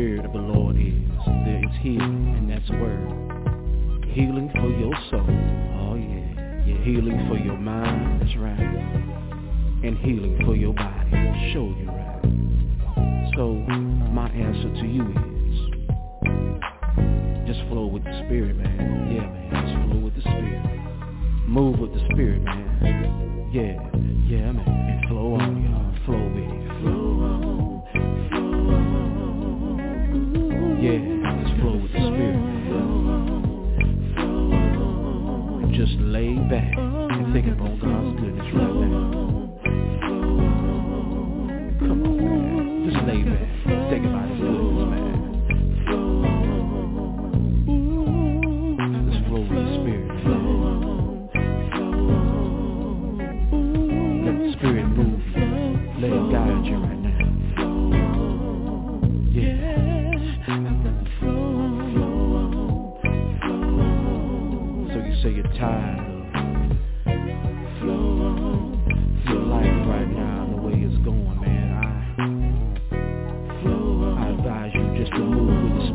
spirit of the Lord.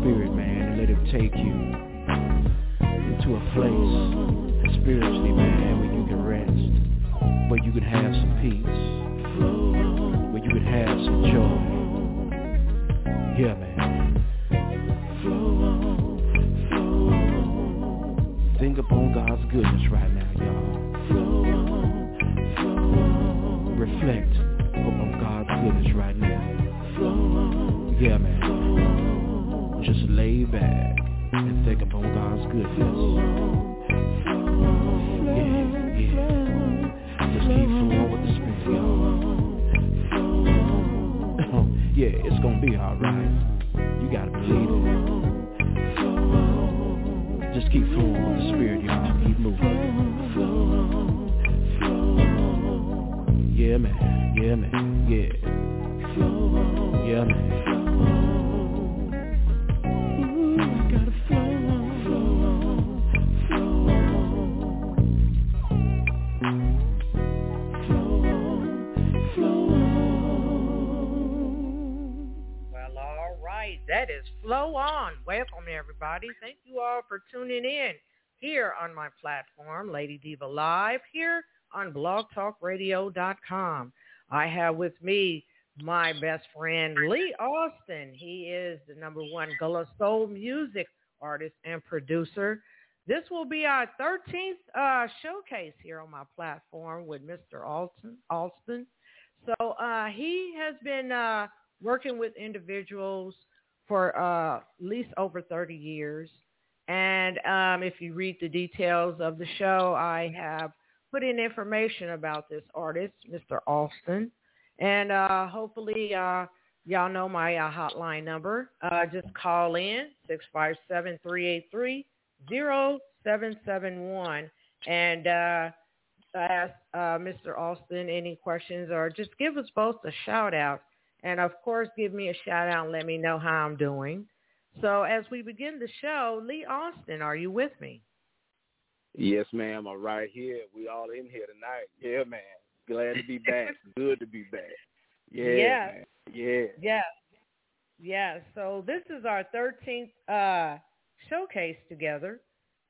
spirit, man, and let him take you into a place spiritually, man, where you can rest, where you can have some peace, where you can have some joy. Yeah, man. Think upon God's goodness right here on my platform, Lady Diva Live, here on blogtalkradio.com. I have with me my best friend, Lee Alston. He is the number one Gullah Soul music artist and producer. This will be our 13th uh, showcase here on my platform with Mr. Alston. Alston. So uh, he has been uh, working with individuals for uh, at least over 30 years. And um, if you read the details of the show, I have put in information about this artist, Mr. Alston. And uh, hopefully uh, y'all know my uh, hotline number. Uh, just call in, 657-383-0771. And uh, ask uh, Mr. Alston any questions or just give us both a shout out. And of course, give me a shout out and let me know how I'm doing. So as we begin the show, Lee Alston, are you with me? Yes, ma'am. I'm right here. We all in here tonight. Yeah, man. Glad to be back. Good to be back. Yeah. Yeah. Man. Yeah. Yeah. Yeah. So this is our 13th uh, showcase together.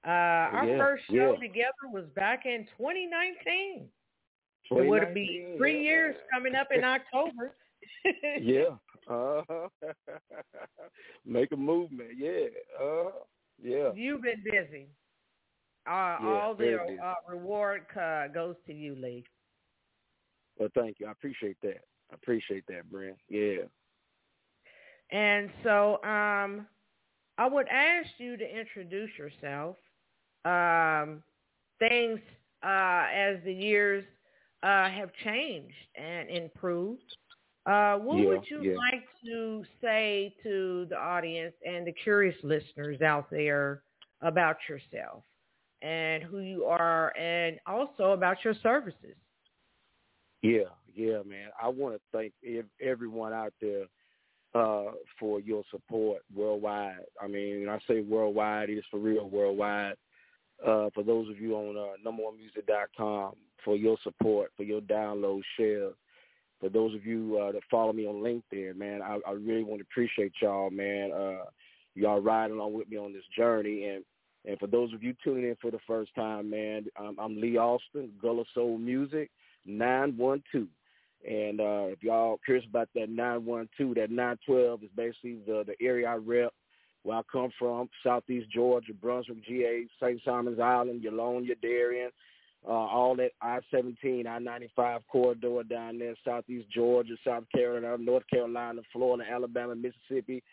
Uh, our Yeah, first show yeah. together was back in 2019. It would be three yeah. years coming up in October. yeah. Uh-huh. Make a movement. Yeah. Uh yeah. You've been busy. Uh, Yeah, all the uh, reward uh, goes to you, Lee. Well, thank you. I appreciate that. I appreciate that, Brent. Yeah. And so um, I would ask you to introduce yourself. Um, things uh, as the years uh, have changed and improved. Uh, what Yeah, would you yeah. like to say to the audience and the curious listeners out there about yourself and who you are and also about your services? Yeah, yeah, man. I want to thank everyone out there uh, for your support worldwide. I mean, when I say worldwide, it's for real worldwide. Uh, for those of you on uh, numberonemusic.com, for your support, for your download, shares. For those of you uh, that follow me on LinkedIn, man, I, I really want to appreciate y'all, man. Uh, y'all riding along with me on this journey, and and for those of you tuning in for the first time, man, I'm, I'm Lee Alston, Gullah Soul Music. 912. And uh, if y'all curious about that 912, that 912 is basically the, the area I rep, where I come from, Southeast Georgia, Brunswick, GA, St. Simons Island, Yolonia, Darien, uh, all that I-17, I-95 corridor down there, Southeast Georgia, South Carolina, North Carolina, Florida, Alabama, Mississippi,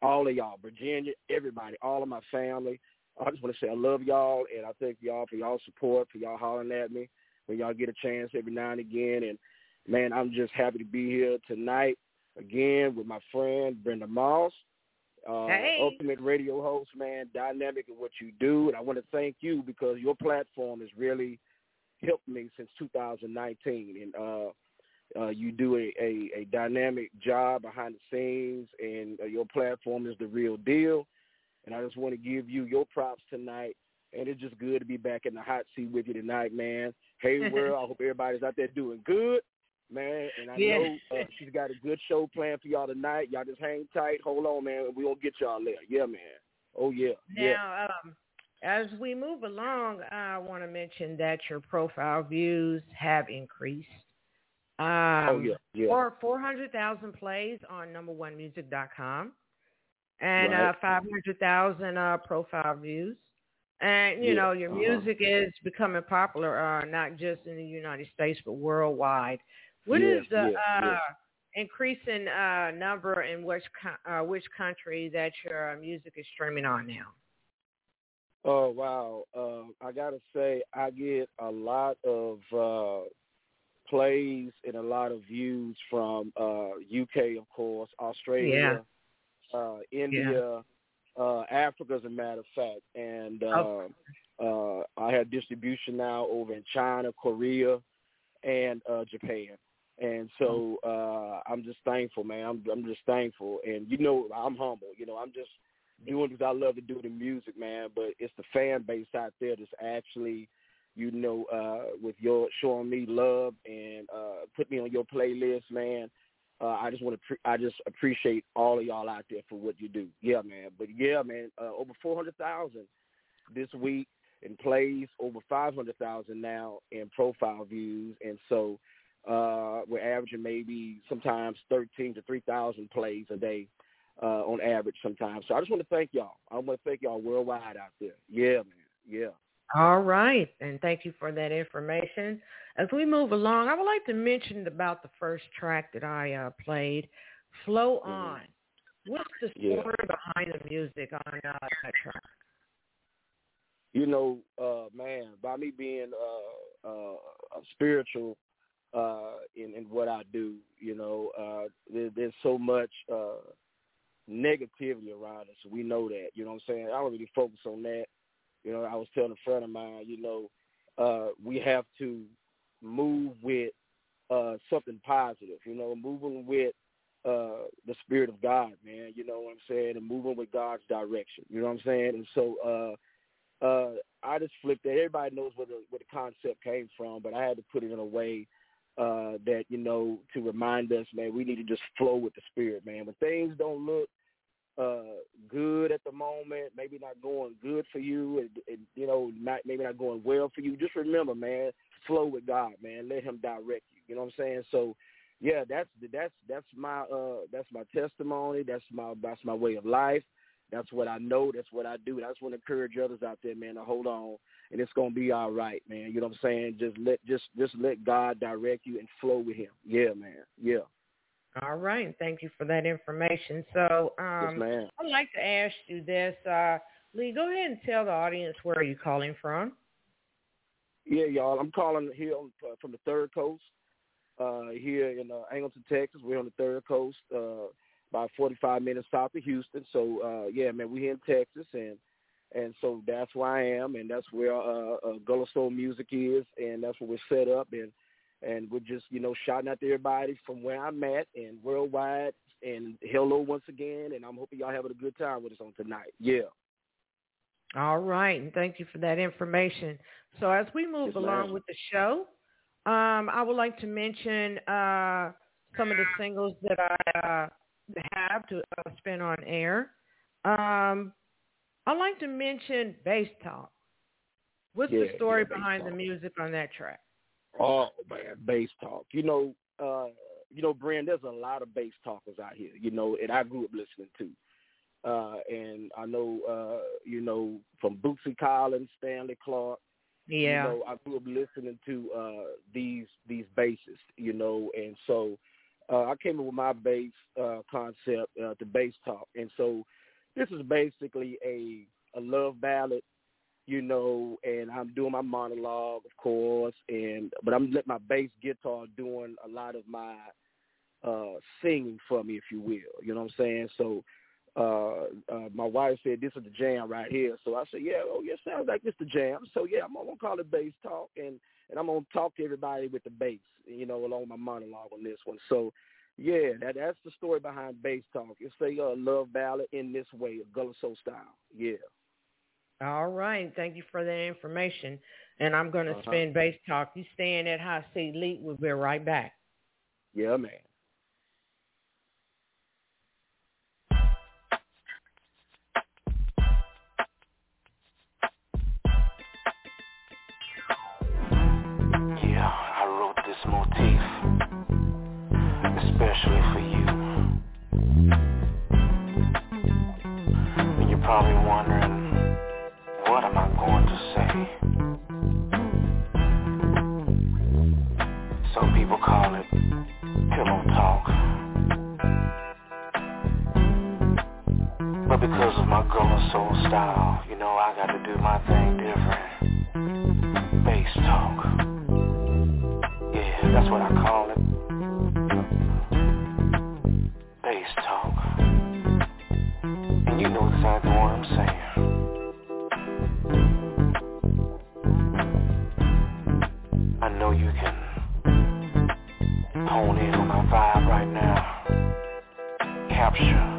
all of y'all, Virginia, everybody, all of my family. I just want to say I love y'all, and I thank y'all for y'all support, for y'all hollering at me when y'all get a chance every now and again. And man, I'm just happy to be here tonight again with my friend Brenda Moss, uh, Hey. ultimate radio host, man, dynamic in what you do. And I want to thank you because your platform is really helped me since 2019. And uh, uh, you do a, a, a dynamic job behind the scenes, and uh, your platform is the real deal. And I just want to give you your props tonight. And it's just good to be back in the hot seat with you tonight, man. Hey, world, I hope everybody's out there doing good, man. And I Yeah. know uh, she's got a good show planned for y'all tonight. Y'all just hang tight. Hold on, man. We're going to get y'all there. Yeah, man. Oh, yeah. yeah. Now, um, as we move along, I want to mention that your profile views have increased. Um, oh, yeah. Yeah. Or 400,000 plays on numberonemusic.com and Right. uh, 500,000 uh, profile views. And, you Yeah, know, your uh-huh. music is becoming popular, uh, not just in the United States, but worldwide. What is the uh, increasing uh, number in which co- uh, which country that your uh, music is streaming on now? Oh wow! Uh, I gotta say, I get a lot of uh, plays and a lot of views from uh, UK, of course, Australia, uh, India, uh, Africa, as a matter of fact, and uh, uh, I have distribution now over in China, Korea, and uh, Japan. And so uh, I'm just thankful, man. I'm I'm just thankful, and you know I'm humble. You know I'm just doing because I love to do the music, man. But it's the fan base out there that's actually, you know, uh, with your showing me love and uh, put me on your playlist, man. uh, I just want to pre- I just appreciate all of y'all out there for what you do. Yeah, man. But yeah, man, uh, over four hundred thousand this week in plays, over five hundred thousand now in profile views, and so uh, we're averaging maybe sometimes thirteen to three thousand plays a day uh, on average sometimes. So I just want to thank y'all. I want to thank y'all worldwide out there. Yeah, man. Yeah. All right, and thank you for that information. As we move along, I would like to mention about the first track that I uh, played, "Flow mm-hmm. On." What's the story yeah. behind the music on uh, that track? You know, uh, man, by me being uh, uh, spiritual uh, in, in what I do, you know, uh, there, there's so much uh, negativity around us. We know that. You know what I'm saying? I don't really focus on that. You know, I was telling a friend of mine, you know, uh, we have to move with uh, something positive, you know, moving with uh, the spirit of God, man, you know what I'm saying, and moving with God's direction, you know what I'm saying? And so uh, uh, I just flipped that. Everybody knows where the, where the concept came from, but I had to put it in a way uh, that, you know, to remind us, man, we need to just flow with the spirit, man. When things don't look uh good at the moment, maybe not going good for you, and, and you know, not maybe not going well for you. Just remember, man, flow with God, man. Let Him direct you. You know what I'm saying? So, yeah, that's that's that's my uh that's my testimony. That's my that's my way of life. That's what I know. That's what I do. I just want to encourage others out there, man, to hold on, and it's gonna be all right, man. You know what I'm saying? Just let just just let God direct you and flow with Him. Yeah, man. Yeah. All right. Thank you for that information. So um, yes, I'd like to ask you this. Uh, Lee, go ahead and tell the audience where are you're calling from. Yeah, y'all. I'm calling here on, uh, from the Third Coast, uh, here in uh, Angleton, Texas. We're on the Third Coast, uh, about 45 minutes south of Houston. So, uh, yeah, man, we're here in Texas, and and so that's where I am, and that's where uh, uh, Gullah Soul Music is, and that's where we're set up, and and we're just you know shouting out to everybody from where I'm at and worldwide. And hello once again, and I'm hoping y'all having a good time with us on tonight. Yeah. All right, and thank you for that information. So as we move yes, along ma'am. with the show, um, I would like to mention uh, some of the singles that I uh, have to uh, spin on air. Um, I'd like to mention Bass Talk. What's yeah, the story yeah, behind talk. the music on that track? Oh man, bass talk. You know, uh, you know, Brand, there's a lot of bass talkers out here, you know, and I grew up listening to. Uh, and I know, uh, you know, from Bootsy Collins, Stanley Clarke. Yeah. You know, I grew up listening to uh, these these basses, you know, and so uh, I came up with my bass uh, concept, uh, the bass talk, and so this is basically a a love ballad you know, and I'm doing my monologue, of course, and but I'm letting my bass guitar doing a lot of my uh singing for me, if you will. You know what I'm saying? So uh, uh my wife said this is the jam right here. So I said, Yeah, oh yeah, sounds like this the jam. So yeah, I'm gonna call it bass talk and and I'm gonna talk to everybody with the bass, you know, along my monologue on this one. So yeah, that that's the story behind bass talk. It's a uh, love ballad in this way, a Gullah Soul style. Yeah. All right. Thank you for that information. And I'm going to Uh-huh. spin bass talk. You staying at High Seat Elite. We'll be right back. Yeah, man. Yeah, I wrote this motif especially for you. And you're probably wondering, Some people call it pillow talk. But because of my Gullah soul style, you know I got to do my thing different. Bass talk. Yeah, that's what I call it. Bass talk. And you know exactly what I'm saying. Capture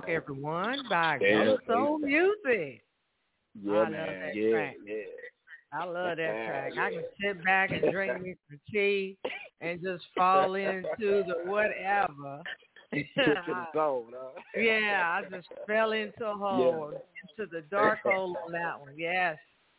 Talk, everyone, by Yeah, Soul Talk. Music. Yeah, I love man. that Yeah, track. yeah. I love that track. I can sit back and drink me some tea and just fall into the whatever. Took to the zone, huh? Yeah, I just fell into a hole, into the dark hole on that one. Yes.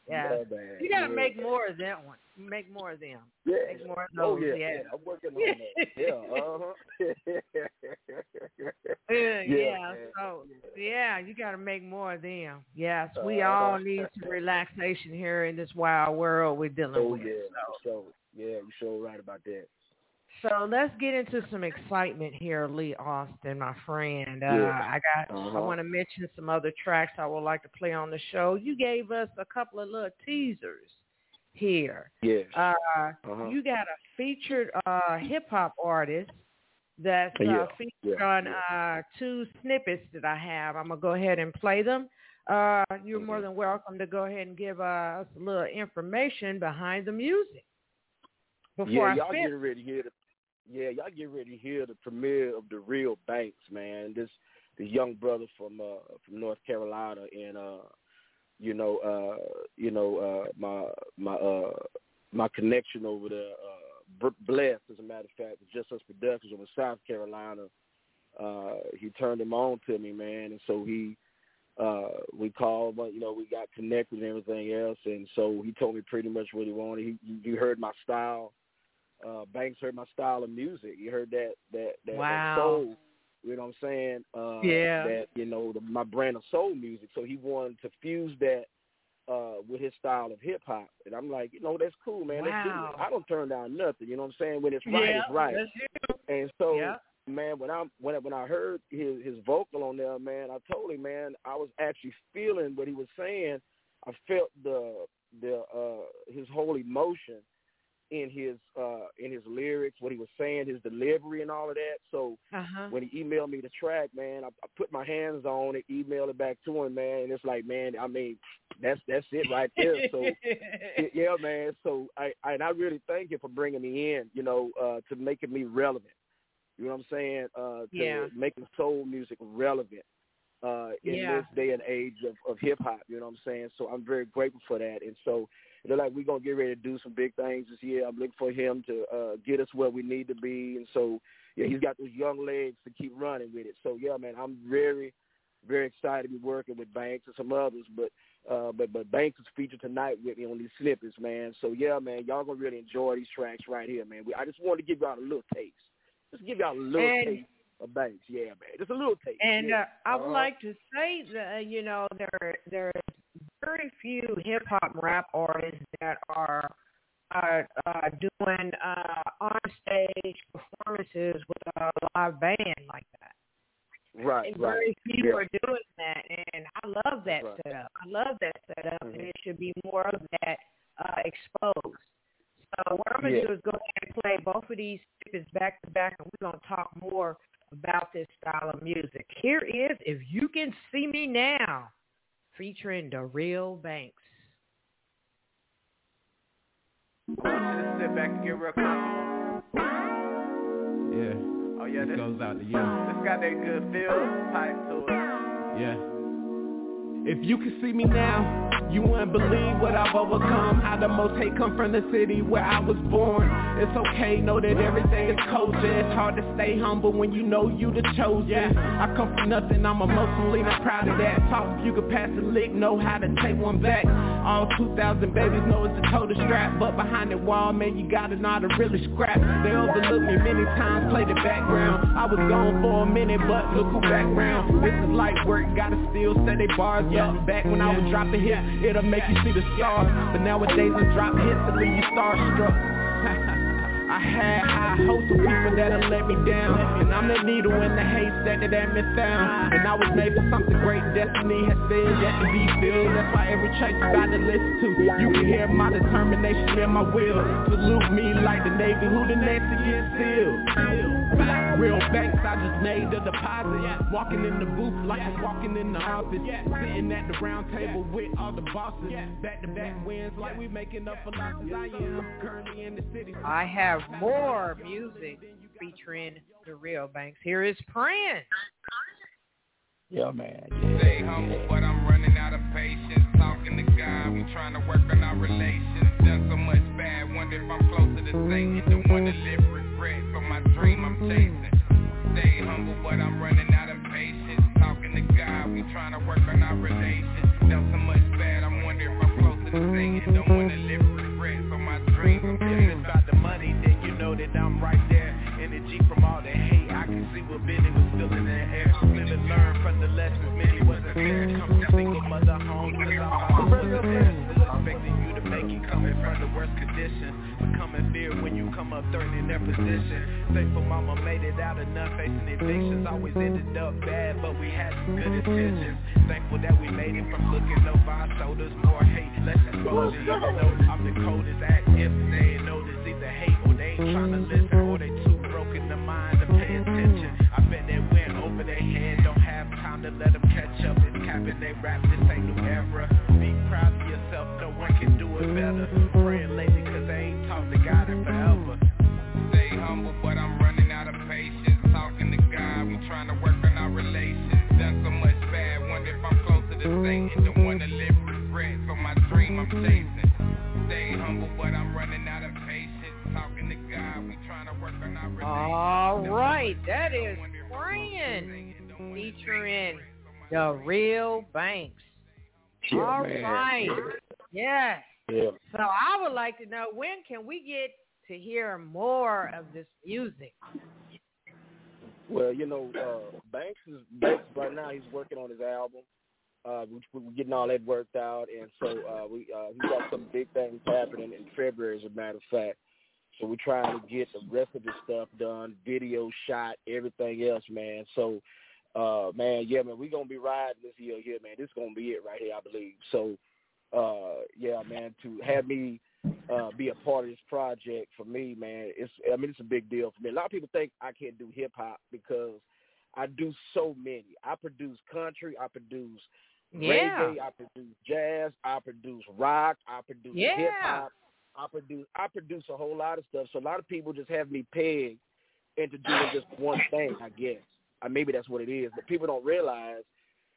Yeah. You gotta yeah. make more of that one. Make more of them. Yeah. Make more of Oh yeah, yeah. yeah. I'm working on that. Yeah, uh-huh. Yeah, yeah. So yeah, you got to make more of them. Yes, we Uh, all need some relaxation here in this wild world we're dealing Oh with. yeah, for sure. Yeah, you're sure right about that. So let's get into some excitement here, Lee Alston, my friend. Uh, Yeah. I got. I Uh-huh. want to mention some other tracks I would like to play on the show. You gave us a couple of little teasers here. Yeah. Uh, Uh-huh. You got a featured uh, hip hop artist that's uh, Yeah, featured yeah, on uh, two snippets that I have. I'm gonna go ahead and play them. Uh, you're more Mhm. than welcome to go ahead and give us a little information behind the music before yeah, I y'all spit. getting ready to hear the yeah, y'all get ready to hear the premiere of the Real Banks, man. This this young brother from uh from North Carolina and uh you know uh you know uh my my uh my connection over there uh blessed as a matter of fact just us productions over South Carolina. Uh he turned him on to me man and so he uh we called but you know we got connected and everything else and so he told me pretty much what he wanted. He you heard my style uh Banks heard my style of music. You heard that that that, that soul you know what I'm saying? Uh Yeah. that you know the, my brand of soul music. So he wanted to fuse that uh with his style of hip hop. And I'm like you know that's cool man. Let's do Wow. I don't turn down nothing. You know what I'm saying? When it's right yeah, it's right. that's and so, Yeah. man, when I when I, when I heard his his vocal on there, man, I told him, man, I was actually feeling what he was saying. I felt the the uh his whole emotion in his uh in his lyrics, what he was saying, his delivery and all of that. So Uh-huh. when he emailed me the track, man, I, I put my hands on it, emailed it back to him, man, and it's like, man, I mean, that's that's it right there. So yeah, man. So I, I and I really thank you for bringing me in. You know, uh, to making me relevant. You know what I'm saying? Uh, to Yeah. making soul music relevant. uh, in Yeah. this day and age of, of hip hop. You know what I'm saying? So I'm very grateful for that. And so look like we're gonna get ready to do some big things this year. I'm looking for him to uh, get us where we need to be. And so yeah, he's got those young legs to keep running with it. So yeah, man, I'm very very excited to be working with Banks and some others. But uh, but but Banks is featured tonight with me on these snippets, man. So yeah, man, y'all gonna really enjoy these tracks right here, man. We, I just wanted to give y'all a little taste. Just give y'all a little And- taste of Banks, yeah, man. Just a little taste. And yeah. uh, I would Uh-huh. like to say that you know there there's very few hip hop rap artists that are uh, uh, doing uh, on stage performances with a live band like that. right, And right. very few Yeah. are doing that, and I love that Right. setup. I love that setup, and Mhm. it should be more of that uh, exposed. So what I'm gonna Yeah. do is go ahead and play both of these snippets back to back, and we're gonna talk more about this style of music. Here is "If You Can See Me Now," featuring the Real Banks. Sit back and get real comfortable. Yeah. Oh yeah, This this, goes out to you. this got that good feel type to it. Yeah. If you could see me now, you wouldn't believe what I've overcome. How the most hate come from the city where I was born. It's okay, know that everything is culture. It's hard to stay humble when you know you the chosen. I come from nothing, I'm emotionally not proud of that. Talk if you could pass a lick, know how to take one back. All 2,000 babies know it's a total strap, but behind that wall, man, you gotta know to really scrap. They overlooked me many times, played the background. I was gone for a minute, but look who back round. This is light work, gotta still set they bars up. Back when I was dropping hits, it'll make you see the stars. But nowadays I drop hits to leave you starstruck. I had high hopes of people that'll let me down. And I'm the needle in the haystack that ain't been found. And I was made for something great, destiny has still yet to be filled. That's why every track you got to listen to. You can hear my determination and my will. Salute me like the Navy, who the to get sealed. Real banks, I just made the deposit. Walking in the booth like I'm walking in the office. Sitting at the round table with all the bosses. Back to back wins like we making up for losses. I am currently in the city. I have more music featuring the Real Banks. Here is Prince. Yeah, man. Stay humble, but I'm running out of patience. Talking to God, we trying to work on our relations. Done so much bad, wonder if I'm closer to Satan. Don't wanna live regret for my dream I'm chasing. Stay humble, but I'm running out of patience. Talking to God, we trying to work on our relations. Done so much bad, I'm wondering if I'm closer to Satan. Don't wanna live regret for my dream I'm If chasing. It's the money, then you know that I'm right there. Energy from all the hate, I can see what Benny was feeling in the air. And learn from the lessons many wasn't there. Come single mother homes, cause our mama wasn't there. Expecting you to make it coming from the worst conditions. Becoming fear when you come up third in their position. Thankful mama made it out enough, facing evictions. Always ended up bad, but we had some good intentions. Thankful that we made it from looking over our shoulders. More hate, less exposure. Even though I'm the coldest act, if they ain't notice, trying to mm-hmm. listen, or they too broken the mind to pay attention. I bet they went over their head, don't have time to let them catch up. It's capping they rap, this All Done so right, much that bad, is wonder if I'm Friend closer to Satan. Don't wanna live featuring regret for my the Real Banks. Yeah, All man. right. Yes. Yeah. So I would like to know when can we get to hear more of this music? Well, you know, uh, Banks is Banks right now. He's working on his album. Uh, we, we're getting all that worked out, and so uh, we uh, he got some big things happening in February, as a matter of fact. So we're trying to get the rest of the stuff done, video shot, everything else, man. So, uh, man, yeah, man, we're gonna be riding this year here, man. This is gonna be it right here, I believe. So, uh, yeah, man, to have me uh, be a part of this project for me, man, it's I mean it's a big deal for me. A lot of people think I can't do hip hop because I do so many. I produce country, I produce Yeah. reggae, I produce jazz, I produce rock, I produce Yeah. hip hop, I produce I produce a whole lot of stuff. So a lot of people just have me pegged into doing just one thing, I guess. Uh, maybe that's what it is, but people don't realize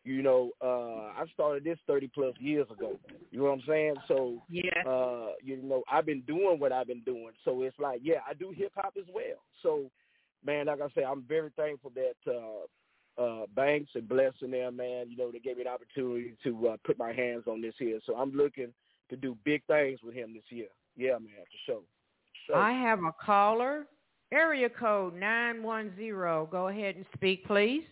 You know, uh, I started this thirty plus years ago. You know what I'm saying? So, Yeah. uh, you know, I've been doing what I've been doing. So it's like, yeah, I do hip hop as well. So, man, like I say, I'm very thankful that uh, uh, Banks and Blessing them, man. You know, they gave me the opportunity to uh, put my hands on this here. So I'm looking to do big things with him this year. Yeah, man, for sure. So, I have a caller. Area code 910. Go ahead and speak, please.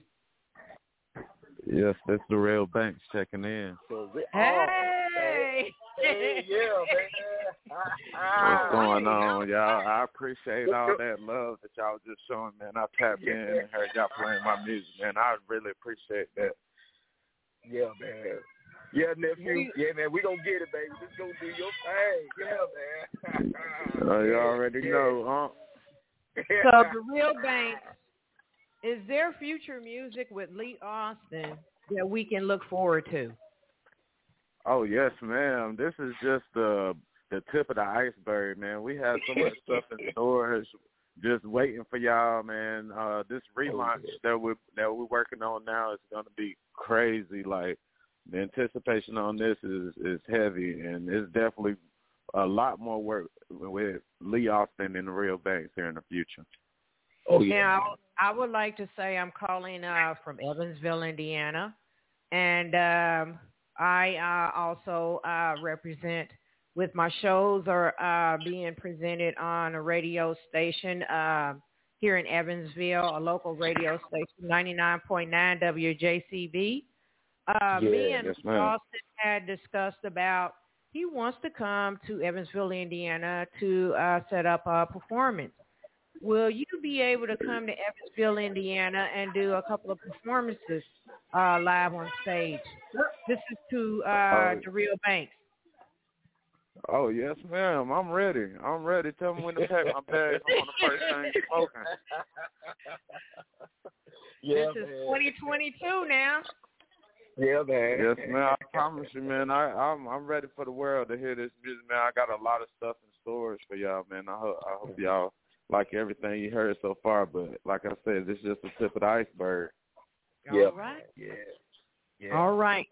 Yes, that's the real Banks checking in. so we- Hey! Hey, yeah, man. What's going on, y'all? I appreciate all that love that y'all just showing, man. I tapped in and heard y'all playing my music, man. I really appreciate that. Yeah, man. Yeah, nephew. Yeah, man. We gonna get it, baby. Just gonna do your thing. Yeah, man. Uh, you already know, huh? So the real Banks, is there future music with Lee Alston that we can look forward to? Oh yes, ma'am. This is just the the tip of the iceberg, man. We have so much stuff in stores, just waiting for y'all, man. Uh, this relaunch that we that we're working on now is gonna be crazy. Like the anticipation on this is is heavy, and it's definitely a lot more work with Lee Alston and the Real Banks here in the future. Oh yeah. Now, I would like to say I'm calling uh, from Evansville, Indiana, and um, I uh, also uh, represent with my shows are uh, being presented on a radio station uh, here in Evansville, a local radio station, 99.9 WJCB. Uh, me Yeah, and yes. Alston had discussed about he wants to come to Evansville, Indiana to uh, set up a performance. Will you be able to come to Evansville, Indiana, and do a couple of performances uh, live on stage? This is to uh, Oh. the Real Banks. Oh yes, ma'am. I'm ready. I'm ready. Tell me when to pack my bags. I'm on the first thing smoking. yeah, this is man. 2022 now. Yeah, man. Yes, man. I promise you, man. I, I'm I'm ready for the world to hear this music, man. I got a lot of stuff in storage for y'all, man. I hope I hope y'all like everything you heard so far. But like I said, this is just the tip of the iceberg. Yeah. All right. Yeah. Yeah. All right.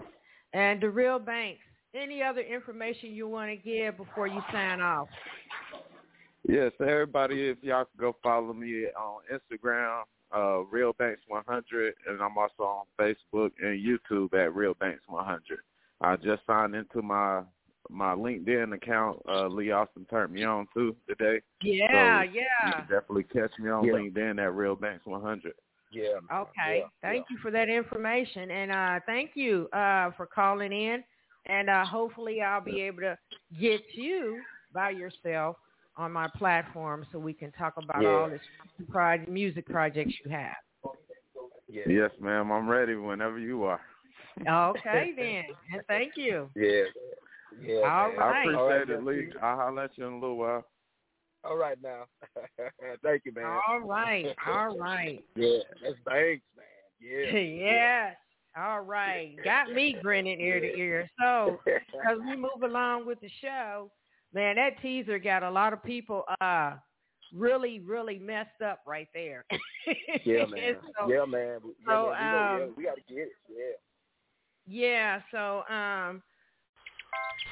And the Real Banks. Any other information you want to give before you sign off? Yes, everybody, if y'all could go follow me on Instagram, uh, Real Banks 100, and I'm also on Facebook and YouTube at Real Banks 100. I just signed into my my LinkedIn account. Uh, Lee Alston turned me on too today. Yeah, So, You can definitely catch me on Yeah. LinkedIn at Real Banks 100. Yeah. Okay. Yeah, Thank you for that information. And uh, thank you uh, for calling in. And uh, hopefully I'll be able to get you by yourself on my platform so we can talk about Yeah. all this pro- music projects you have. Yeah. Yes, ma'am. I'm ready whenever you are. Okay, then. And thank you. Yeah. Yeah. All man. I appreciate All right, it. Lee. I'll holler at you in a little while. All right now. Thank you, man. All right. All right. Yeah. That's thanks, man. Yeah. yes. All right. Got me grinning ear to ear. So as we move along with the show, man, that teaser got a lot of people uh really, really messed up right there. yeah, man. so, yeah, man. Yeah, so, man. We, gonna- yeah, um, we gotta get it. Yeah. yeah, so um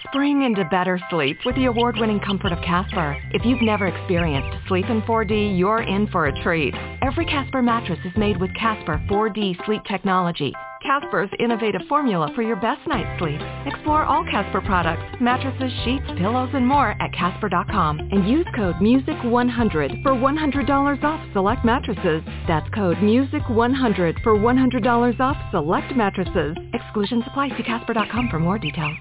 Spring into better sleep with the award-winning comfort of Casper. If you've never experienced sleep in 4D, you're in for a treat. Every Casper mattress is made with Casper 4D sleep technology. Casper's innovative formula for your best night's sleep. Explore all Casper products, mattresses, sheets, pillows, and more at Casper.com and use code MUSIC100 for $100 off select mattresses. That's code MUSIC100 for $100 off select mattresses. Exclusions apply. See Casper.com for more details.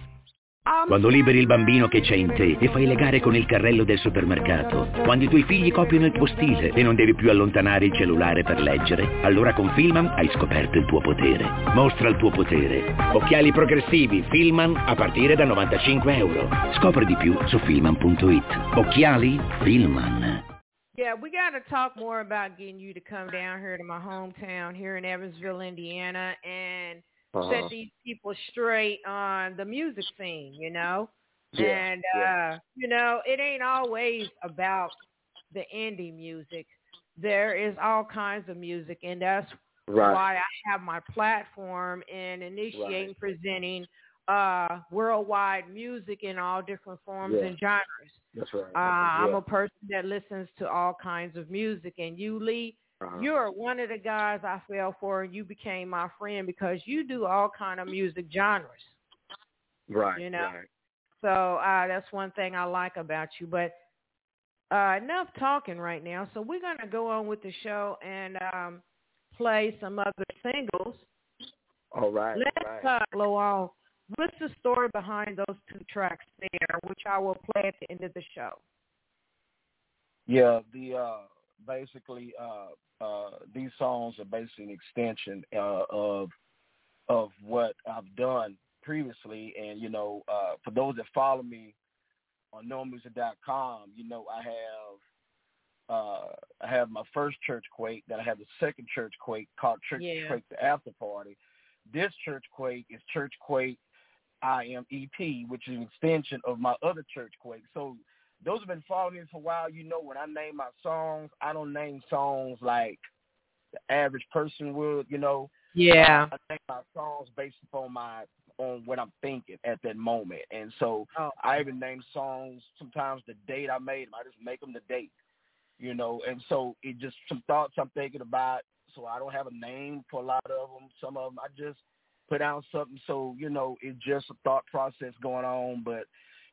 Quando liberi il bambino che c'è in te e fai legare con il carrello del supermercato, quando i tuoi figli copiano il tuo stile e non devi più allontanare il cellulare per leggere, allora con Filman hai scoperto il tuo potere. Mostra il tuo potere. Occhiali progressivi Filman a partire da 95 euro. Scopri di più su filman.it. Occhiali Filman. Yeah, we got talk more about getting you to come down here to my hometown here in Evansville, Indiana, and Uh-huh. set these people straight on the music scene, you know? Yeah, and, uh, you know, it ain't always about the indie music. There is all kinds of music, and that's Right. why I have my platform in initiating, Right. presenting uh, worldwide music in all different forms Yeah. and genres. That's right. Uh, I'm a person that listens to all kinds of music, and you, Lee, Uh-huh. you're one of the guys I fell for, and you became my friend because you do all kind of music genres. right. you know. Right. So uh, that's one thing I like about you. But uh, enough talking right now. So we're gonna go on with the show and um, play some other singles. All right. Let's right. uh, blow on. What's the story behind those two tracks there, which I will play at the end of the show? Yeah, the uh basically uh uh these songs are basically an extension uh of of what I've done previously and you know, uh for those that follow me on nomusic.com, you know I have uh I have my first church quake, then I have the second church quake called Church Yeah. Quake the After Party. This church quake is Church Quake IMEP, which is an extension of my other church quake. So those have been following me for a while. You know, when I name my songs, I don't name songs like the average person would. You know, Yeah. I name my songs based upon my on what I'm thinking at that moment. And so Oh. I even name songs sometimes the date I made them. I just make them the date. You know, and so it just some thoughts I'm thinking about. So I don't have a name for a lot of them. Some of them I just put out something. So you know, it's just a thought process going on. But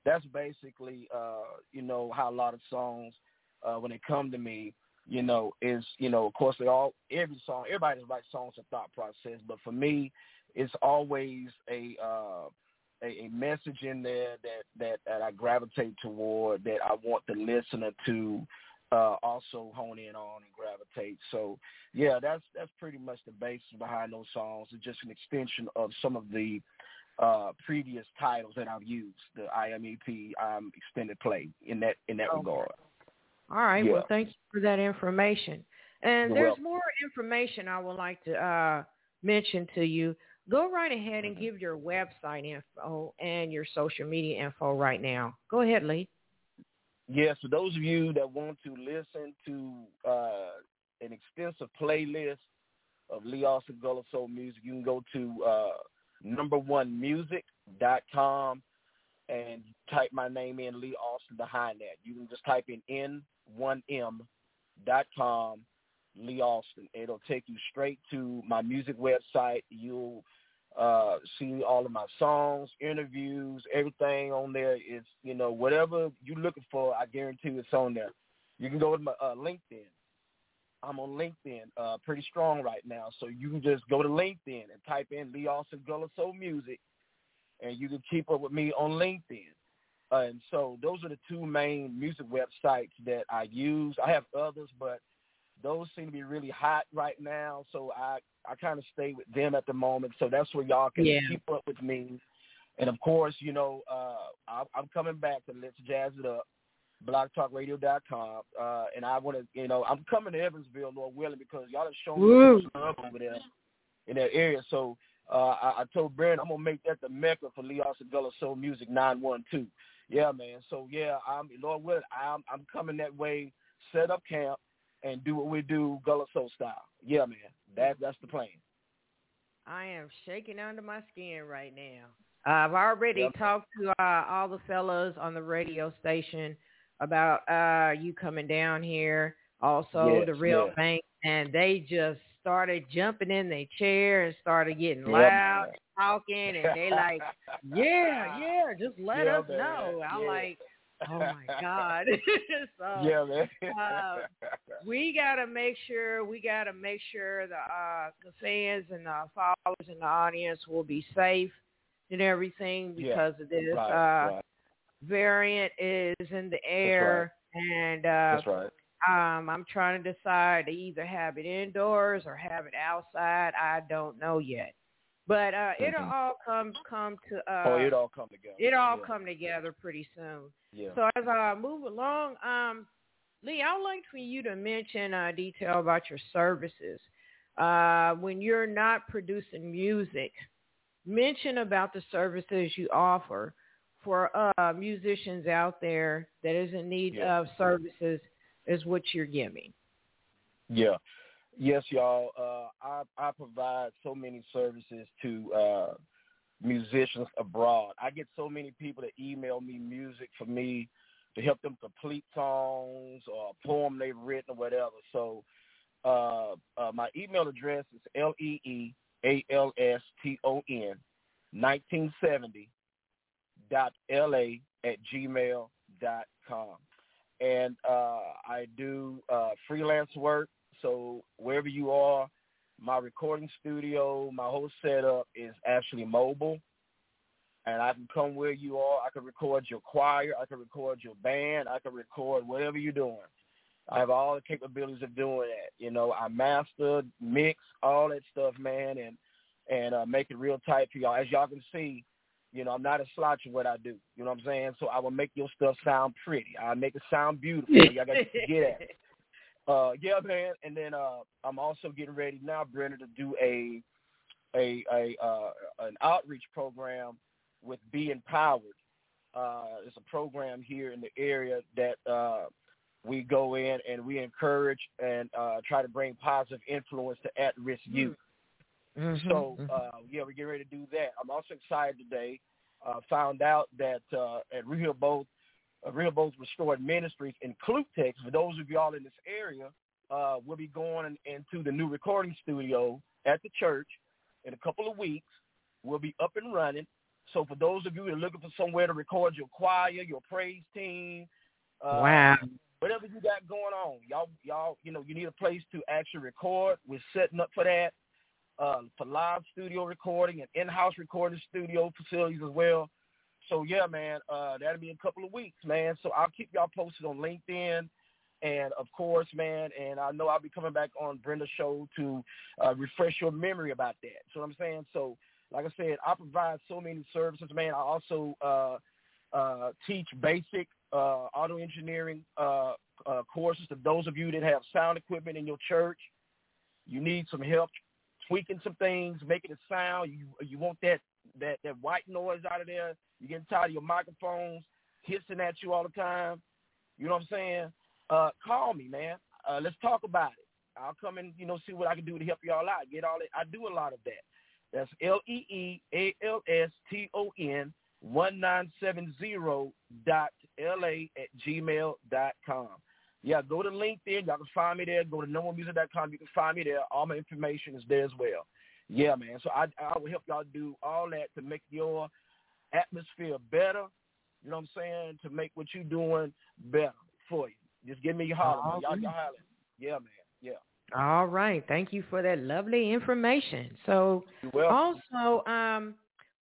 that's basically uh, you know how a lot of songs uh, when they come to me, you know, is you know of course they all every song everybody writes songs a thought process, but for me, it's always a uh, a, a message in there that, that that I gravitate toward that I want the listener to uh, also hone in on and gravitate. So yeah, that's that's pretty much the basis behind those songs. It's just an extension of some of the uh, previous titles that I've used, the IMEP um, extended play in that in that Okay. regard. All right. Yeah. Well, thanks for that information. And You're there's welcome. more information I would like to uh, mention to you. Go right ahead Mm-hmm. and give your website info and your social media info right now. Go ahead, Lee. Yes, for those of you that want to listen to uh, an extensive playlist of Lee Alston Gullah Soul music, you can go to uh, numberonemusic.com and type my name in, Lee Alston, behind that. You can just type in n1m.com, Lee Alston. It'll take you straight to my music website. You'll uh see all of my songs, interviews, everything on there. It's you know, whatever you're looking for, I guarantee it's on there. You can go to my uh, LinkedIn. I'm on LinkedIn, uh, pretty strong right now. So you can just go to LinkedIn and type in Lee Alston Gullah Soul Music, and you can keep up with me on LinkedIn. Uh, and so those are the two main music websites that I use. I have others, but those seem to be really hot right now. So I I kind of stay with them at the moment. So that's where y'all can Yeah. keep up with me. And of course, you know, uh, I, I'm coming back to Let's Jazz It Up, blogtalkradio.com. Uh, and I want to, you know, I'm coming to Evansville, Lord willing, because y'all have shown me Woo. some love over there in that area. So uh, I, I told Brandon I'm gonna make that the mecca for Lee Alston Gullah Soul Music 912. Yeah, man. So yeah, I'm Lord willing, I'm I'm coming that way. Set up camp and do what we do, Gullah Soul style. Yeah, man. That that's the plan. I am shaking under my skin right now. Uh, I've already Yep. talked to uh, all the fellas on the radio station about uh, you coming down here. Also, Yes, the real yes. bank, and they just started jumping in their chair and started getting loud, and talking, and they like, yeah, yeah, just let Yeah, us man. know. I'm Yeah. like, oh my god. so yeah, man. uh, we gotta make sure we gotta make sure the uh the fans and the followers and the audience will be safe and everything Yeah, because of this right, uh right. Variant is in the air and uh That's right. um I'm trying to decide to either have it indoors or have it outside. I don't know yet. But uh it'll Mhm. all come come to uh oh, it all come together. it all yeah. come together pretty soon. Yeah. So as I move along, um, Lee, I would like for you to mention uh, detail about your services. Uh, when you're not producing music, mention about the services you offer for uh, musicians out there that is in need yeah. of services is what you're giving. Yeah. Yes, y'all. Uh, I, I provide so many services to uh, musicians abroad. I get so many people that email me music for me to help them complete songs or a poem they've written or whatever. So uh, uh, my email address is L-E-E-A-L-S-T-O-N 1970 la at gmail dot com. And uh, I do uh, freelance work. So wherever you are, my recording studio, my whole setup is actually mobile. And I can come where you are. I can record your choir. I can record your band. I can record whatever you're doing. I have all the capabilities of doing that. You know, I master, mix, all that stuff, man, and and uh, make it real tight for y'all. As y'all can see, you know, I'm not a slouch in what I do. You know what I'm saying? So I will make your stuff sound pretty. I make it sound beautiful. y'all got to get at it. Uh, yeah, man. And then uh, I'm also getting ready now, Brenda, to do a a a uh, an outreach program with Be Empowered. Uh, it's a program here in the area that uh, we go in and we encourage and uh, try to bring positive influence to at-risk youth. Mm-hmm. So uh, yeah, we're getting ready to do that. I'm also excited today. Uh, found out that uh, at Rehoboth, uh, Rehoboth Restored Ministries in Clutex, for those of y'all in this area, uh, we'll be going into the new recording studio at the church in a couple of weeks. We'll be up and running. So for those of you who are looking for somewhere to record your choir, your praise team, uh, Wow. whatever you got going on, y'all, y'all, you know, you need a place to actually record. We're setting up for that, uh, for live studio recording and in-house recording studio facilities as well. So yeah, man, uh, that'll be in a couple of weeks, man. So I'll keep y'all posted on LinkedIn. And of course, man, and I know I'll be coming back on Brenda's show to uh, refresh your memory about that. So I'm saying, so like I said, I provide so many services, man. I also uh, uh, teach basic uh, audio engineering uh, uh, courses to those of you that have sound equipment in your church. You need some help tweaking some things, making it sound. You you want that that that white noise out of there. You're getting tired of your microphones hissing at you all the time. You know what I'm saying? Uh, call me, man. Uh, let's talk about it. I'll come and you know see what I can do to help y'all out. Get all it. I do a lot of that. That's L E E A L S T O N one nine seven zero dot L A at gmail dot com. Yeah, go to LinkedIn. Y'all can find me there. Go to numberonemusic.com. You can find me there. All my information is there as well. Yeah, man. So I I will help y'all do all that to make your atmosphere better. You know what I'm saying? To make what you're doing better for you. Just give me your holler. Y'all, y'all holler. Yeah, man. Yeah. All right. Thank you for that lovely information. So also, um,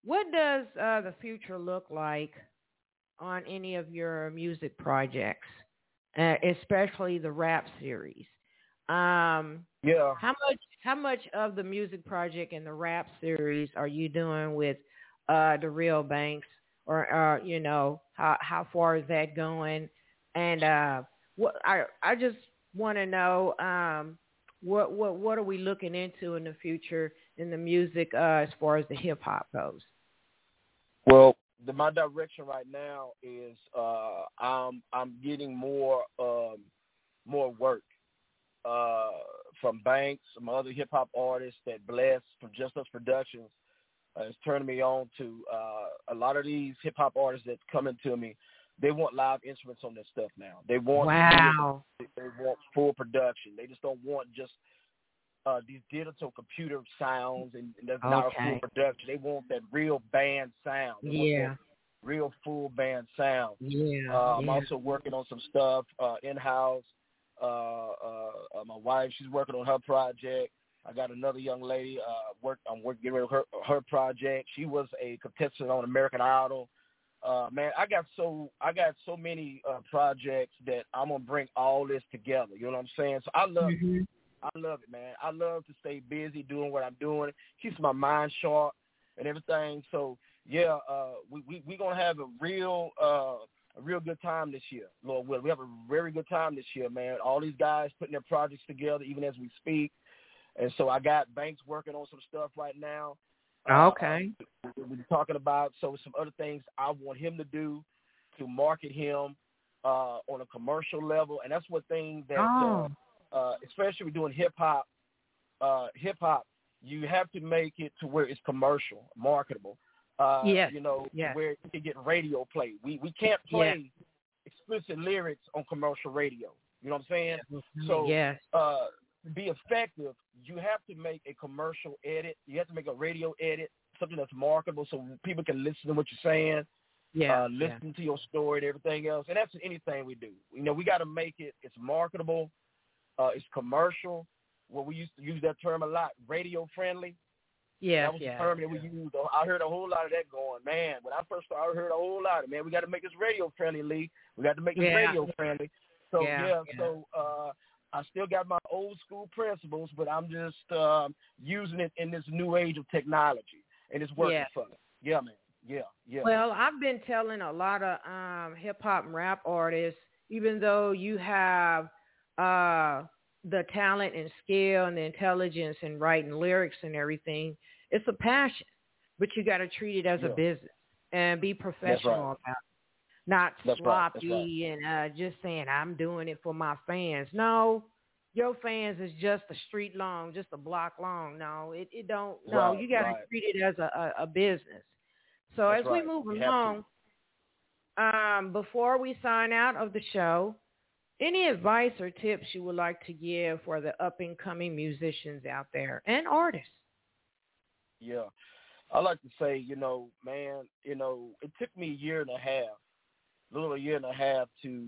what does uh, the future look like on any of your music projects, uh, especially the rap series? Um, Yeah. how much how much of the music project and the rap series are you doing with uh, the Real Banks, or uh, you know how how far is that going? And uh, what I I just want to know um, what what what are we looking into in the future in the music uh, as far as the hip hop goes? Well, the, my direction right now is uh, I'm I'm getting more um, more work uh, from Banks, some other hip hop artists that bless from Just Us Productions. Uh, it's turning me on to uh, a lot of these hip hop artists that's coming to me. They want live instruments on their stuff now. They want Wow. They, they want full production. They just don't want just uh, these digital computer sounds and, and that's not a full production. They want that real band sound. Yeah. real full band sound. Yeah. Uh, I'm yeah. also working on some stuff uh, in house. Uh, uh, uh, my wife, she's working on her project. I got another young lady. Uh, work. I'm working with her her project. She was a contestant on American Idol. Uh, man, I got so I got so many uh, projects that I'm gonna bring all this together. You know what I'm saying? So I love it. I love it, man. I love to stay busy doing what I'm doing. Keeps my mind sharp and everything. So yeah, uh, we we we gonna have a real uh, a real good time this year, Lord willing. We have a very good time this year, man. All these guys putting their projects together, even as we speak. And so I got Banks working on some stuff right now. Uh, Okay. uh, we're talking about so some other things I want him to do to market him uh, on a commercial level, and that's what things that uh, Oh. uh, especially with doing hip hop, uh, hip hop, you have to make it to where it's commercial, marketable. Uh, Yes, You know, yes. where it can get radio play. We we can't play explicit lyrics on commercial radio. You know what I'm saying? So Yes. uh, to be effective, you have to make a commercial edit. You have to make a radio edit, something that's marketable, so people can listen to what you're saying. Yeah, Uh, listen to your story and everything else, and that's anything we do. You know, we got to make it. It's marketable. Uh, it's commercial. Well, we used to use that term a lot. Radio friendly. Yeah, that was yes, the term that we used. I heard a whole lot of that going. Man, when I first started, I heard a whole lot of man. We got to make this radio friendly, Lee. We got to make this Yeah. radio friendly. So Yeah, yeah, yeah. so uh, I still got my old school principles, but I'm just um, using it in this new age of technology, and it's working Yeah. for me. Yeah, man. Yeah, yeah. Well, I've been telling a lot of um, hip hop and rap artists, even though you have uh, the talent and skill and the intelligence in writing lyrics and everything, it's a passion, but you got to treat it as a business and be professional about it. Not That's right, that's sloppy and uh, just saying I'm doing it for my fans. No, your fans is just a street long, just a block long. No, it, it don't. No, you got to right. treat it as a, a, a business. So That's as we move You along, um, before we sign out of the show, any advice or tips you would like to give for the up and coming musicians out there and artists? Yeah. I like to say, you know, man, you know, it took me a year and a half, a little year and a half to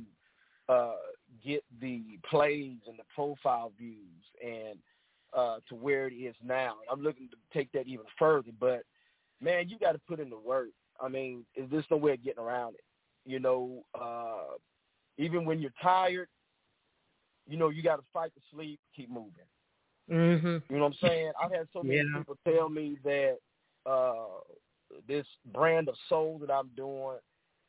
uh get the plays and the profile views and uh to where it is now. I'm looking to take that even further, but man, you got to put in the work. I mean, there's no way of getting around it. You know, uh even when you're tired, you know, you got to fight to sleep, keep moving. Mm-hmm. You know what I'm saying? I've had so many Yeah. people tell me that uh this brand of soul that I'm doing,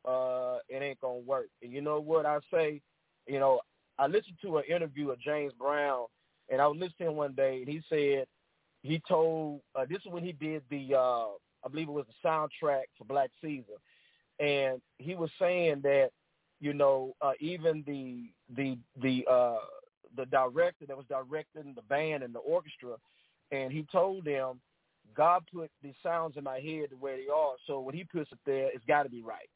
uh, it ain't gonna work. And you know what I say? You know, I listened to an interview of James Brown, and I was listening one day, and he said he told uh, this is when he did the uh, I believe it was the soundtrack for Black Caesar, and he was saying that you know uh, even the the the uh, the director that was directing the band and the orchestra, and he told them God put the sounds in my head the way they are, so when He puts it there, it's got to be right.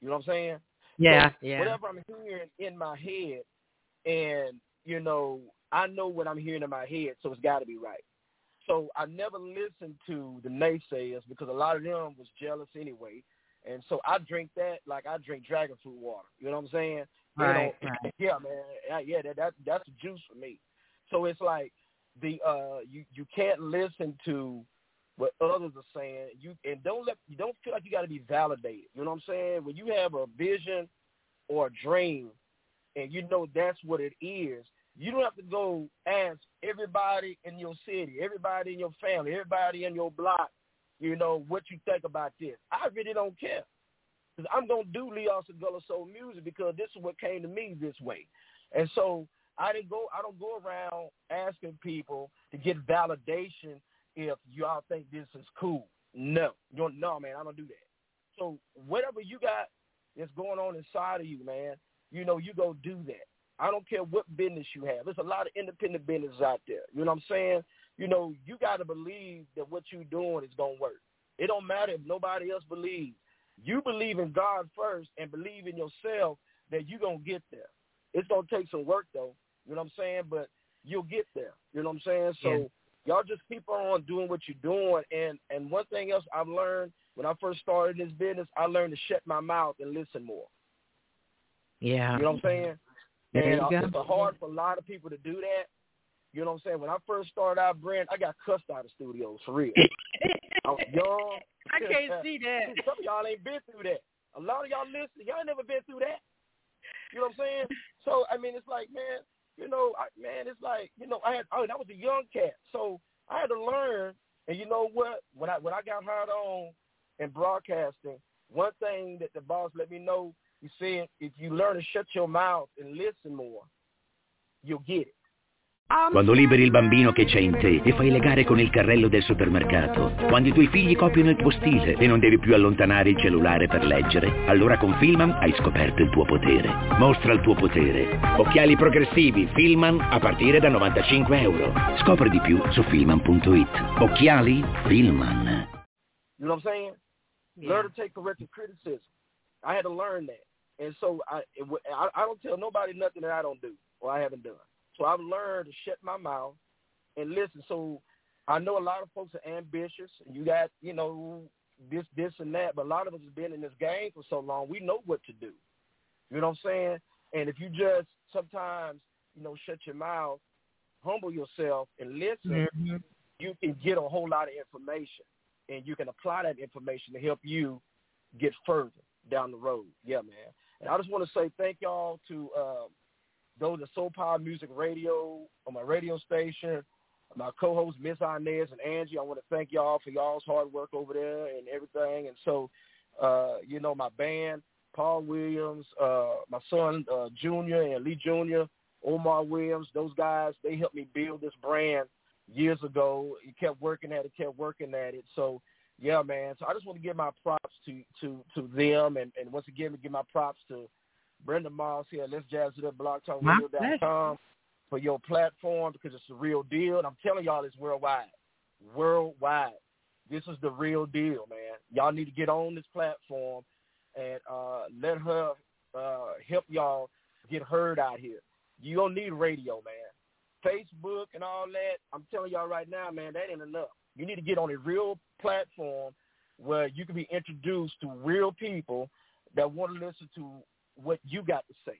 You know what I'm saying? Yeah, So yeah. Whatever I'm hearing in my head, and you know, I know what I'm hearing in my head, so it's got to be right. So I never listened to the naysayers because a lot of them was jealous anyway, and so I drink that like I drink dragon fruit water. You know what I'm saying? You Right, know, right. Yeah, man. Yeah, Yeah, that, that that's the juice for me. So it's like the uh you you can't listen to what others are saying. You and don't let you don't feel like you got to be validated. You know what I'm saying? When you have a vision or a dream, and you know that's what it is, you don't have to go ask everybody in your city, everybody in your family, everybody in your block, you know, what you think about this. I really don't care. Cause I'm gonna do Leo Segula soul music because this is what came to me this way, and so I didn't go. I don't go around asking people to get validation if y'all think this is cool. No, you no, man, I don't do that. So whatever you got that's going on inside of you, man, you know, you go do that. I don't care what business you have. There's a lot of independent businesses out there. You know what I'm saying? You know, you got to believe that what you're doing is going to work. It don't matter if nobody else believes. You believe in God first and believe in yourself that you're going to get there. It's going to take some work, though. You know what I'm saying? But you'll get there. You know what I'm saying? So Yeah. y'all just keep on doing what you're doing. And and one thing else I've learned when I first started this business, I learned to shut my mouth and listen more. Yeah. You know what I'm saying? There and it's hard for a lot of people to do that. You know what I'm saying? When I first started out brand, I got cussed out of studios for real. I was young. I can't see that. Some of y'all ain't been through that. A lot of y'all listen, y'all ain't never been through that. You know what I'm saying? So I mean, it's like, man, you know, I, man, it's like, you know, I had, oh, that was a young cat, so I had to learn. And you know what? When I when I got hired on in broadcasting, one thing that the boss let me know, he said, if you learn to shut your mouth and listen more, you'll get it. Quando liberi il bambino che c'è in te e fai legare con il carrello del supermercato. Quando i tuoi figli copiano il tuo stile e non devi più allontanare il cellulare per leggere. Allora con Filman hai scoperto il tuo potere. Mostra il tuo potere. Occhiali progressivi Filman a partire da 95 euro. Scopri di più su filman.it. Occhiali Filman. You know what I'm saying? Learn to take corrective criticism. I had to learn that, and so I, I I don't tell nobody nothing that I don't do or I haven't done. So I've learned to shut my mouth and listen. So I know a lot of folks are ambitious, and you got you know this this and that, but a lot of us have been in this game for so long, we know what to do. You know what I'm saying? And if you just sometimes you know shut your mouth, humble yourself, and listen, Mm-hmm. you can get a whole lot of information, and you can apply that information to help you get further down the road. Yeah, man. And I just want to say thank y'all to uh, those to Soul Power Music Radio on my radio station, my co-hosts Miss Inez and Angie. I want to thank y'all for y'all's hard work over there and everything. And so, uh, you know, my band, Paul Williams, uh, my son uh, Junior and Lee Junior, Omar Williams, those guys, they helped me build this brand years ago. He kept working at it, kept working at it. So yeah, man. So I just want to give my props to to to them, and and once again, to give my props to Brenda Moss here. Let's Jazz It Up, BlogTalkRadio.com for your platform because it's the real deal. And I'm telling y'all, it's worldwide, worldwide. This is the real deal, man. Y'all need to get on this platform and uh, let her uh, help y'all get heard out here. You don't need radio, man. Facebook and all that. I'm telling y'all right now, man, that ain't enough. You need to get on a real platform where you can be introduced to real people that want to listen to what you got to say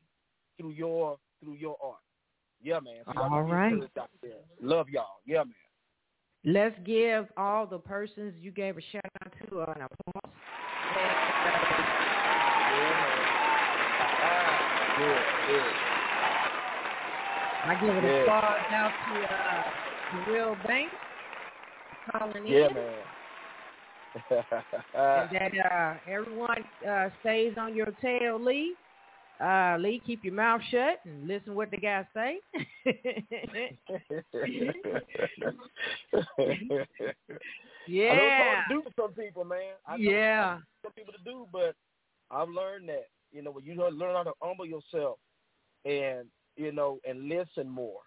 through your through your art. Yeah, man. So All right. get this out there. Love y'all. Yeah, man. Let's give all the persons you gave a shout out to an applause. Good, good. I give it Yeah. a applause out to uh, the Real Bank calling Yeah, in. man. and that uh, everyone uh, stays on your tail, Lee. Uh, Lee, keep your mouth shut and listen what the guys say. yeah. I know it's yeah. hard to do for some people, man. I know Yeah. some people to do, but I've learned that. You know, when you learn learn how to humble yourself and you know and listen more,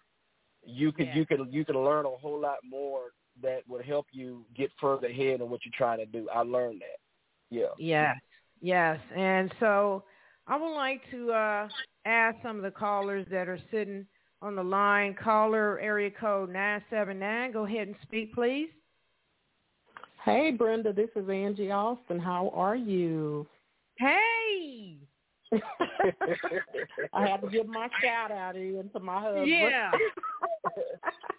you can you can you can learn a whole lot more that would help you get further ahead in what you're trying to do. I learned that. Yeah. Yes, yes. And so I would like to uh, ask some of the callers that are sitting on the line. Caller area code 979. Go ahead and speak, please. Hey, Brenda, this is Angie Alston. How are you? Hey. I had to give my shout out in to my husband. Yeah.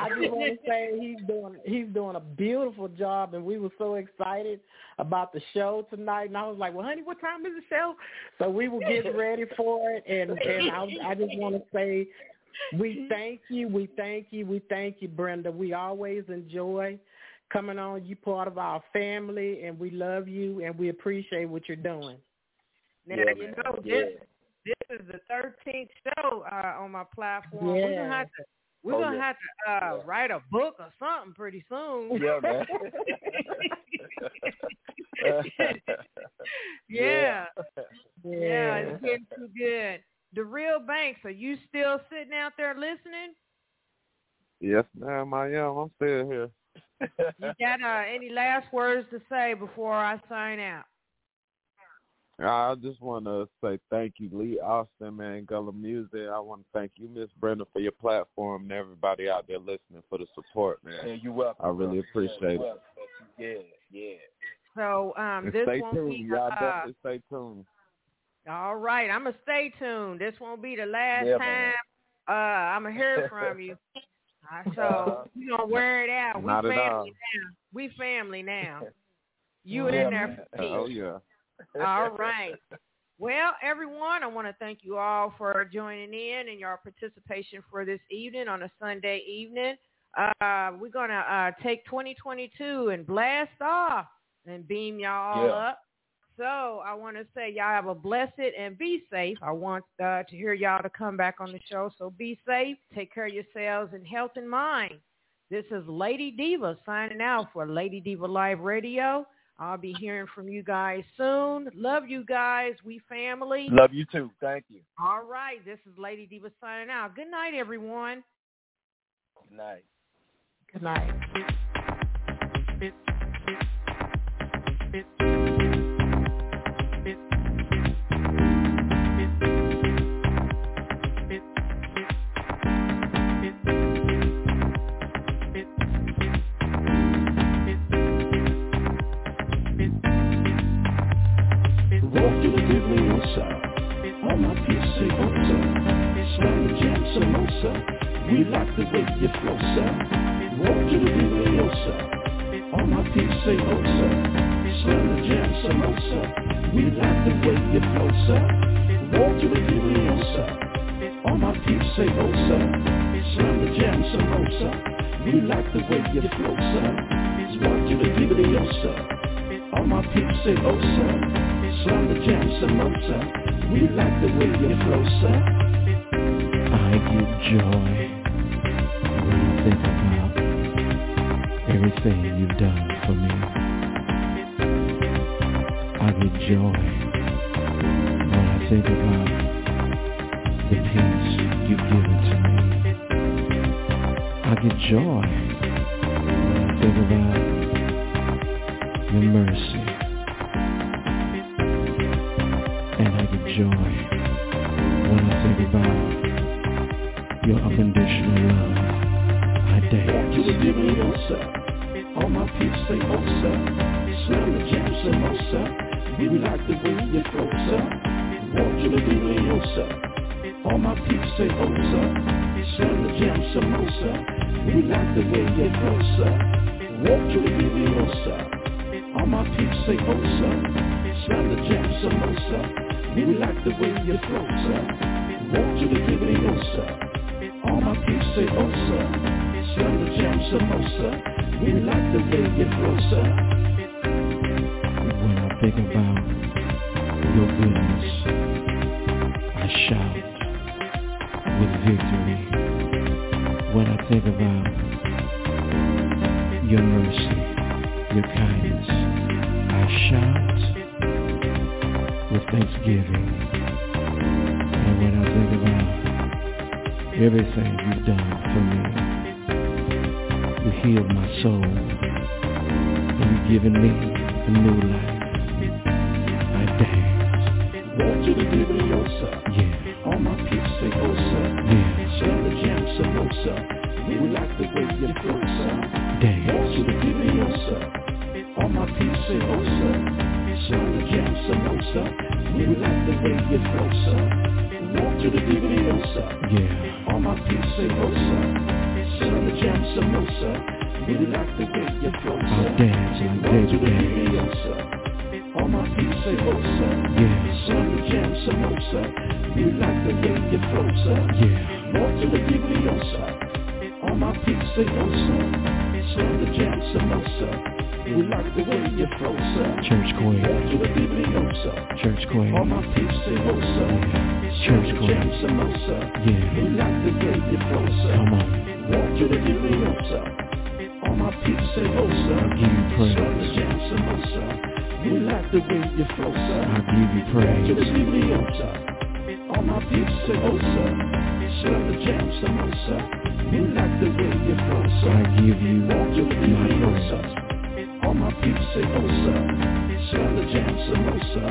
I just want to say he's doing he's doing a beautiful job, and we were so excited about the show tonight. And I was like, "Well, honey, what time is the show?" So we were getting ready for it, and and I, I just want to say we thank you, we thank you, we thank you, Brenda. We always enjoy coming on. You part of our family, and we love you, and we appreciate what you're doing. Now Yeah, you man. know Yeah. this this is the thirteenth show uh, on my platform. We're Yeah. gonna have to we're Oh, gonna yeah. have to uh, write a book or something pretty soon. Yeah, man. yeah. Yeah, Yeah. it's getting too good. The real banks, are you still sitting out there listening? Yes, ma'am, I am. I'm still here. You got uh, any last words to say before I sign out? I just want to say thank you, Lee Alston, man, Gullah Music. I want to thank you, Miss Brenda, for your platform and everybody out there listening for the support, man. Yeah, you welcome. I really appreciate it. Yeah, yeah. So um, And this stay won't tuned. be Y'all uh, definitely stay tuned. all right. I'm gonna stay tuned. This won't be the last Yeah, time man. uh, I'm gonna hear from you. Uh, so we gonna wear it out. We Not at family all. now. We family now. You Yeah, in there for me? Oh, yeah. All right. Well, everyone, I want to thank you all for joining in and your participation for this evening on a Sunday evening. Uh, we're going to uh, take 2022 and blast off and beam y'all Yeah. up. So I want to say y'all have a blessed and be safe. I want uh, to hear y'all to come back on the show. So be safe. Take care of yourselves and health and mind. This is Lady Diva signing out for Lady Diva Live Radio. I'll be hearing from you guys soon. Love you guys. We family. Love you too. Thank you. All right. This is Lady Diva signing out. Good night, everyone. Good night. Good night. All my people say, oh, sir. The jam. We like the way you flow, sir. I get joy when I think about everything you've done for me. I get joy when I think about the peace you've given to me. I get joy when I think about your mercy. And I get joy when I think about your unconditional love. I Walk to dance. the Bibliosa. All my people say, oh, sir. Slam the jam, samosa. Oh, we like the way you flow, sir. Walk to the Bibliosa. All my people say, oh, sir. Slam the jam, samosa. Oh, we like the way you flow, sir. The way you flow, sir. Walk to the Bibliosa. All my people say, oh, sir. Slam the jam, samosa. We like the way you flow, sir. Samosa. We like the way you flow, sir. Walk to the Bibliosa. All my oh, sir. Slam the jam, samosa. We like the way you flow, sir. Walk to the Bibliosa. Yeah. All my oh, sir. Slam the jam, samosa. We like the way you flow, sir. To David the danced. Bibliosa. My oh, sir. Yeah. Slam the jam, samosa. We like the way you flow, sir. Yeah. Walk to the Bibliosa. All my people say, oh, sir. Slam the jam, samosa. We like the way you flow, sir. Church Walk queen. to the Bibliosa. Church queen. All my people say, oh, sir. Church the jam, queen. samosa. Yeah. We like the way you flow, sir. Come on. Walk to the Bibliosa. All my people say, oh, sir. Give you praise. Slam the jam, samosa. We like the way you flow, sir. I give you Walk to the praise. Bibliosa. All my people say, oh, sir. Slam the jam, samosa. We like the way you flow, sir. I give you to the my Bibliosa. praise. All my people say, oh, sir. Slam the jam, samosa.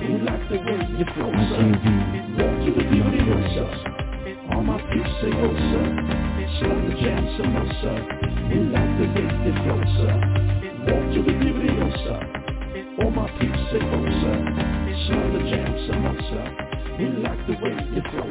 We like the way you flow, I sir. give you to the my Bibliosa. praise. All my people say, oh, sir. Slam the jam, samosa. We like the way you flow, sir. Walk to the Bibliosa. All my people say, oh, sir. The jam, samosa. We like the way you flow, sir. The Bibliosa. All my people say, oh, sir. Slam the jam, samosa. We like the way I came from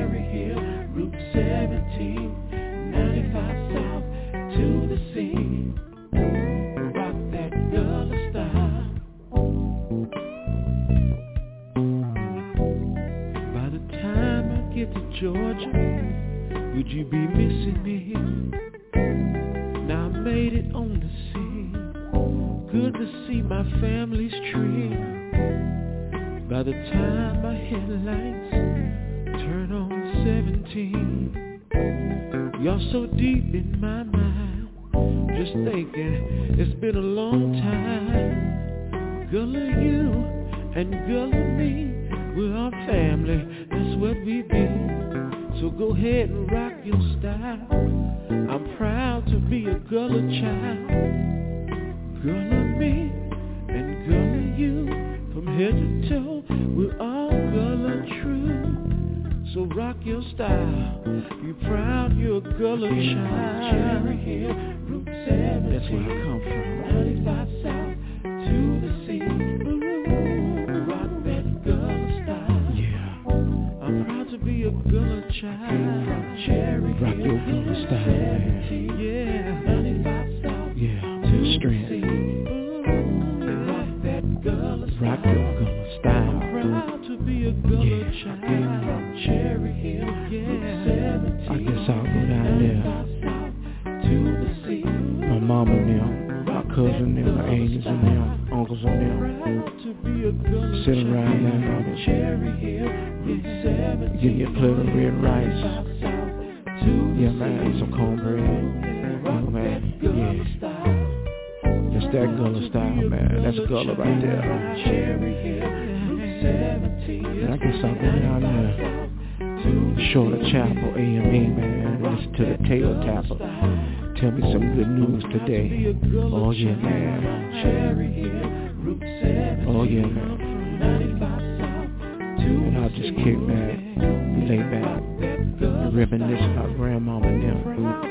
That's color right there. And I guess I'll go down there. the Chapel, amen, man. Listen to the tail tapper. Tell me some good news today. Oh, yeah, man. Oh, yeah, man. And I'll just kick back, lay back, reminisce about grandma and them.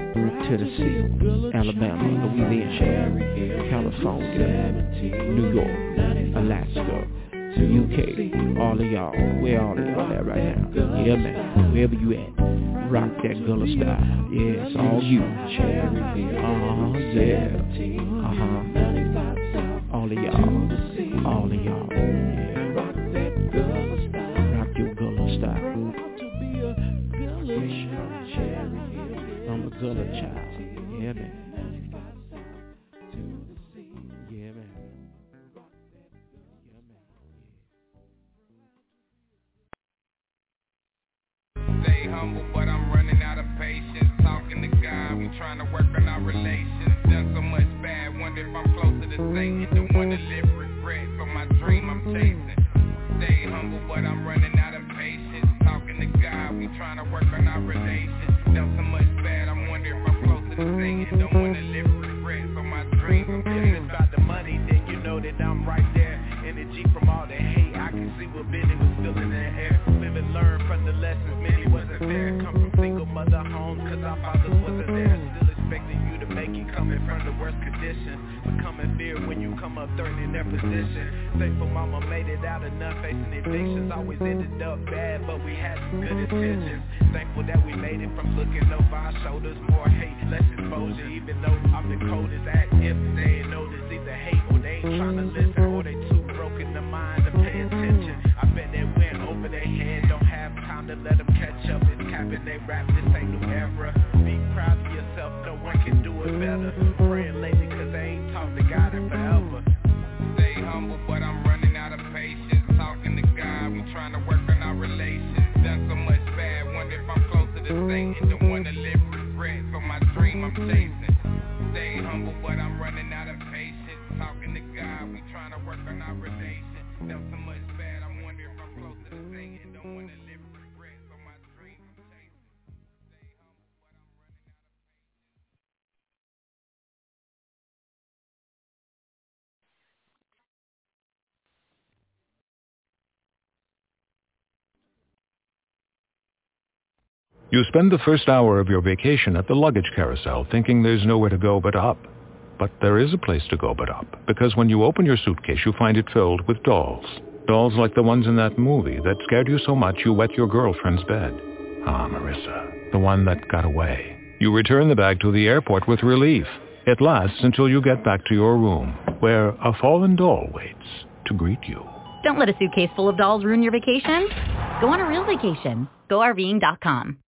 Tennessee, Alabama, Louisiana, California, New York, Alaska, UK, all of y'all, where all of y'all at right now? Yeah, man, wherever you at, rock that Gullah style. Yeah, it's all you. Uh-huh, yeah. mama their position. Faithful mama made it out enough facing evictions. Always ended up bad but we had some good intentions. Thankful that we made it from looking over our shoulders. More hate, less exposure. Even though I'm the coldest at if they ain't notice Either hate or they ain't trying to listen. You spend the first hour of your vacation at the luggage carousel thinking there's nowhere to go but up. But there is a place to go but up, because when you open your suitcase you find it filled with dolls. Dolls like the ones in that movie that scared you so much you wet your girlfriend's bed. Ah, Marissa, the one that got away. You return the bag to the airport with relief. It lasts until you get back to your room, where a fallen doll waits to greet you. Don't let a suitcase full of dolls ruin your vacation. Go on a real vacation. GoRVing.com.